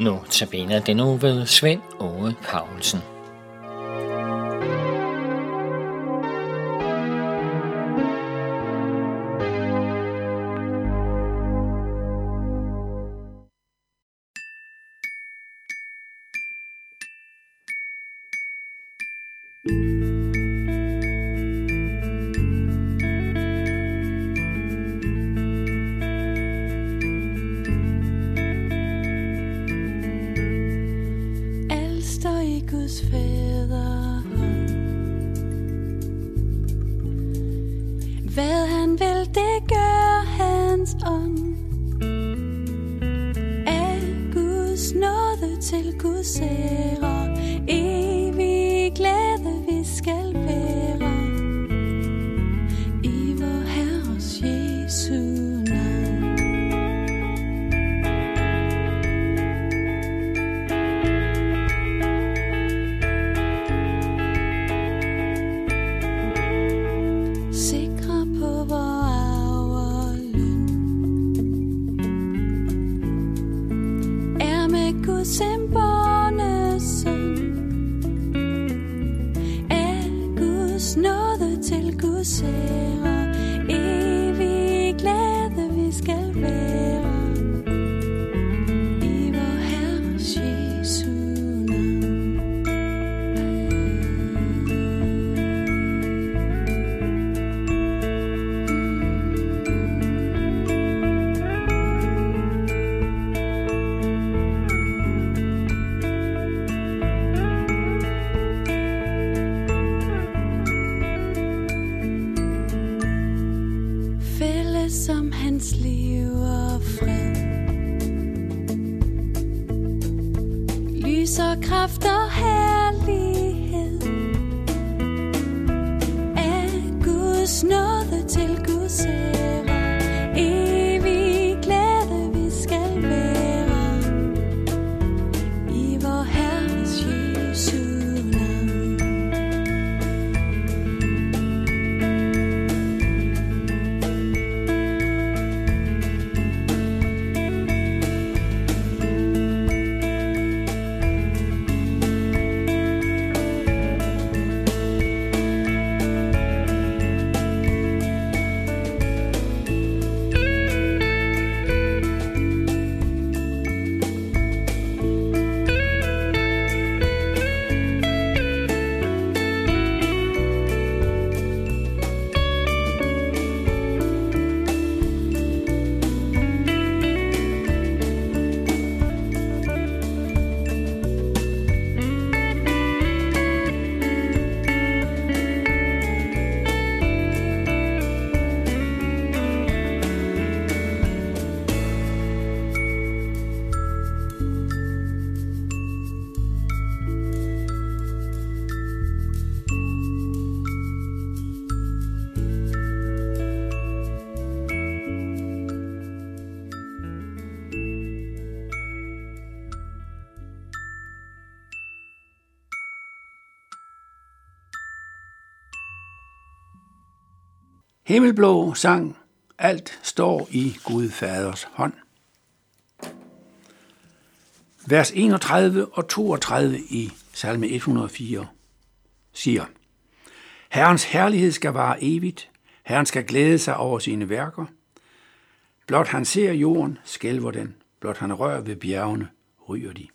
Nu tabiner den nu ved Svend Ove Paulsen. Alt det gør hans ånd. Af Guds nåde til Guds ære, Guds indborne søn Guds nåde til Guds ære? Himmelblå sang, alt står i Gud Faders hånd. Vers 31 og 32 i salme 104 siger, Herrens herlighed skal vare evigt, Herren skal glæde sig over sine værker. Blot han ser jorden, skælver den, blot han rører ved bjergene, ryger de.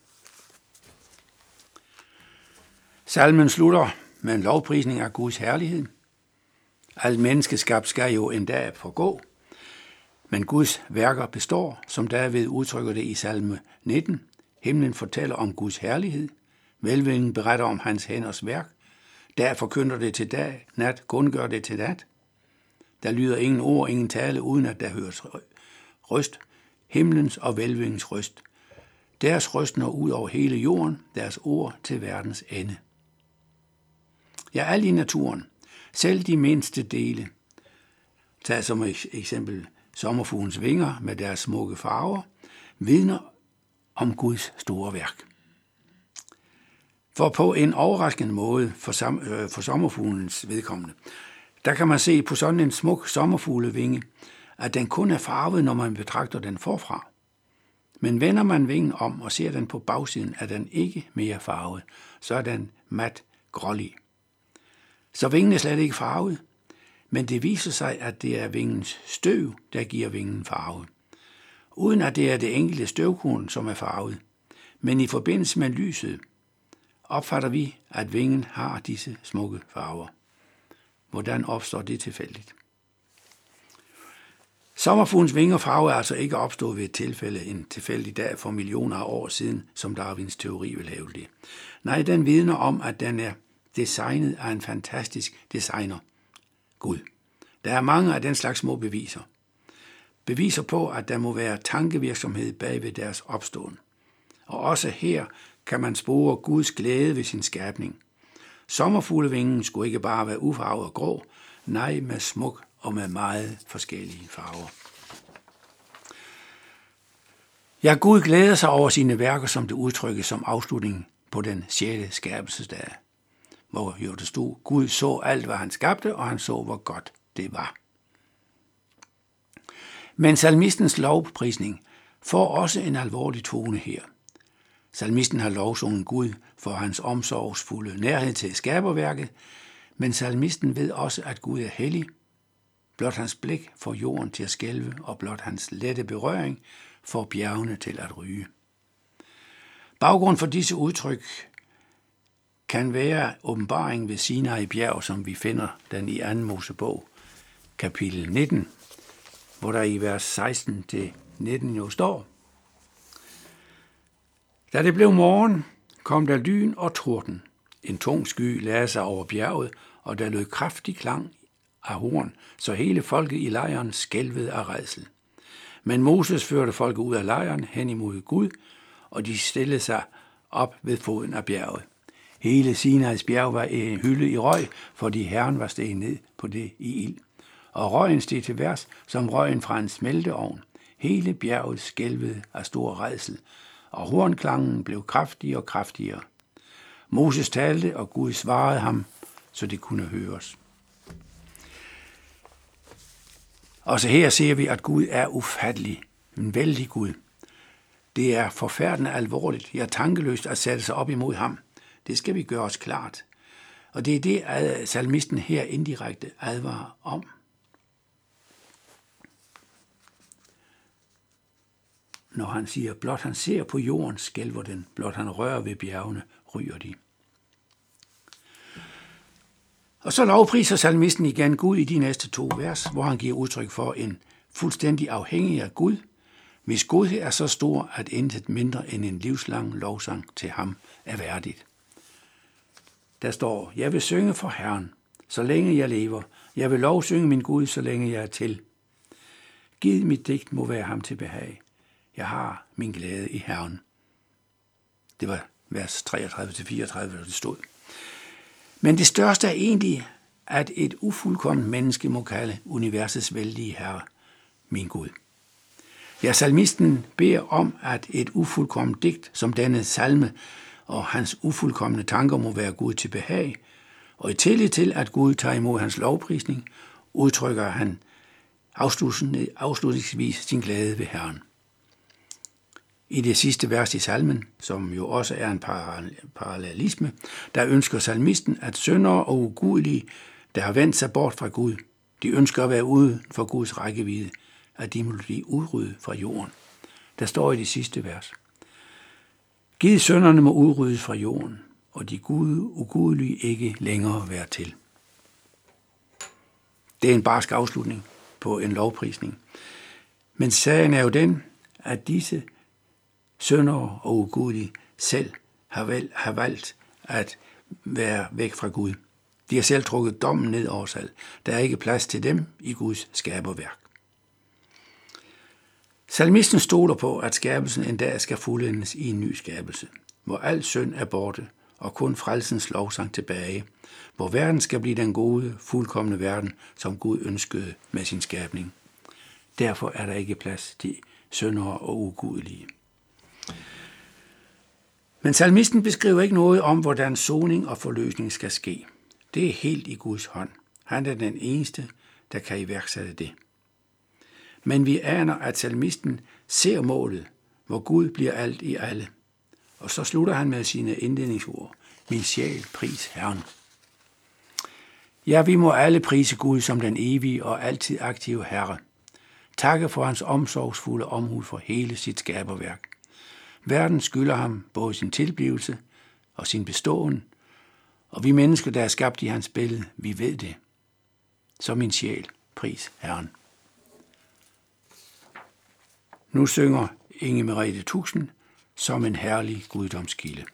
Salmen slutter med en lovprisning af Guds herlighed. Al menneskeskab skal jo en dag forgå, men Guds værker består, som David udtrykker det i salme 19. Himlen fortæller om Guds herlighed. velvingen beretter om hans hænders værk. Der forkynder det til dag, nat gør det til nat. Der lyder ingen ord, ingen tale, uden at der høres røst, himlens og velvingens røst. Deres røst når ud over hele jorden, deres ord til verdens ende. Ja, alt i naturen, selv de mindste dele, tag som eksempel sommerfuglens vinger med deres smukke farver, vidner om Guds store værk. For på en overraskende måde for, sam, øh, for sommerfuglens vedkommende, der kan man se på sådan en smuk sommerfuglevinge, at den kun er farvet, når man betragter den forfra. Men vender man vingen om og ser den på bagsiden, er den ikke mere farvet, så er den mat grålig. Så vingen er slet ikke farvet, men det viser sig, at det er vingens støv, der giver vingen farve. Uden at det er det enkelte støvkorn, som er farvet. Men i forbindelse med lyset opfatter vi, at vingen har disse smukke farver. Hvordan opstår det tilfældigt? Sommerfuglens vinger farve er altså ikke opstået ved et tilfælde en tilfældig dag for millioner af år siden, som Darwins teori vil have det. Nej, den vidner om, at den er designet af en fantastisk designer. Gud. Der er mange af den slags små beviser. Beviser på, at der må være tankevirksomhed bag ved deres opståen. Og også her kan man spore Guds glæde ved sin skabning. Sommerfuglevingen skulle ikke bare være ufarvet og grå, nej med smuk og med meget forskellige farver. Ja, Gud glæder sig over sine værker, som det udtrykkes som afslutning på den 6. skabelsesdag, hvor jo det stod, Gud så alt, hvad han skabte, og han så, hvor godt det var. Men salmistens lovprisning får også en alvorlig tone her. Salmisten har lovsungen Gud for hans omsorgsfulde nærhed til skaberværket, men salmisten ved også, at Gud er hellig, Blot hans blik får jorden til at skælve, og blot hans lette berøring får bjergene til at ryge. Baggrund for disse udtryk kan være åbenbaring ved Sinai bjerg, som vi finder den i 2. Mosebog, kapitel 19, hvor der i vers 16-19 jo står, Da det blev morgen, kom der lyn og torden. En tung sky lagde sig over bjerget, og der lød kraftig klang af horn, så hele folket i lejren skælvede af redsel. Men Moses førte folket ud af lejren hen imod Gud, og de stillede sig op ved foden af bjerget. Hele Sinais bjerg var en hylde i røg, fordi Herren var steget ned på det i ild. Og røgen steg til værs som røgen fra en smelteovn. Hele bjerget skælvede af stor redsel, og hornklangen blev kraftigere og kraftigere. Moses talte, og Gud svarede ham, så det kunne høres. Og så her ser vi, at Gud er ufattelig, en vældig Gud. Det er forfærdende alvorligt, ja tankeløst at sætte sig op imod ham. Det skal vi gøre os klart. Og det er det, salmisten her indirekte advarer om. Når han siger, blot han ser på jorden, skælver den, blot han rører ved bjergene, ryger de. Og så lovpriser salmisten igen Gud i de næste to vers, hvor han giver udtryk for en fuldstændig afhængig af Gud, hvis godhed er så stor, at intet mindre end en livslang lovsang til ham er værdigt. Der står, jeg vil synge for Herren, så længe jeg lever. Jeg vil lovsynge min Gud, så længe jeg er til. Giv mit digt må være ham til behag. Jeg har min glæde i Herren. Det var vers 33-34, hvor det stod. Men det største er egentlig, at et ufuldkomment menneske må kalde universets vældige herre min Gud. Ja, salmisten beder om, at et ufuldkomment digt som denne salme og hans ufuldkommende tanker må være Gud til behag, og i tillid til, at Gud tager imod hans lovprisning, udtrykker han afslutningsvis sin glæde ved Herren. I det sidste vers i salmen, som jo også er en parallelisme, der ønsker salmisten, at syndere og ugudelige, der har vendt sig bort fra Gud, de ønsker at være uden for Guds rækkevidde, at de må blive udryddet fra jorden. Der står i det sidste vers. Giv sønderne må udryddes fra jorden, og de gud, ugudelige ikke længere være til. Det er en barsk afslutning på en lovprisning. Men sagen er jo den, at disse sønder og ugudelige selv har, vel, har valgt at være væk fra Gud. De har selv trukket dommen ned over sig. Der er ikke plads til dem i Guds skaberværk. Salmisten stoler på, at skabelsen en dag skal fuldendes i en ny skabelse, hvor al synd er borte, og kun frelsens lovsang tilbage, hvor verden skal blive den gode, fuldkommende verden, som Gud ønskede med sin skabning. Derfor er der ikke plads til syndere og ugudelige. Men salmisten beskriver ikke noget om, hvordan soning og forløsning skal ske. Det er helt i Guds hånd. Han er den eneste, der kan iværksætte det. Men vi aner, at salmisten ser målet, hvor Gud bliver alt i alle. Og så slutter han med sine indledningsord. Min sjæl, pris Herren. Ja, vi må alle prise Gud som den evige og altid aktive Herre. Takke for hans omsorgsfulde omhu for hele sit skaberværk. Verden skylder ham både sin tilblivelse og sin beståen, og vi mennesker, der er skabt i hans billede, vi ved det. Så min sjæl, pris Herren. Nu synger Inge Merete Tusen som en herlig guddomskilde.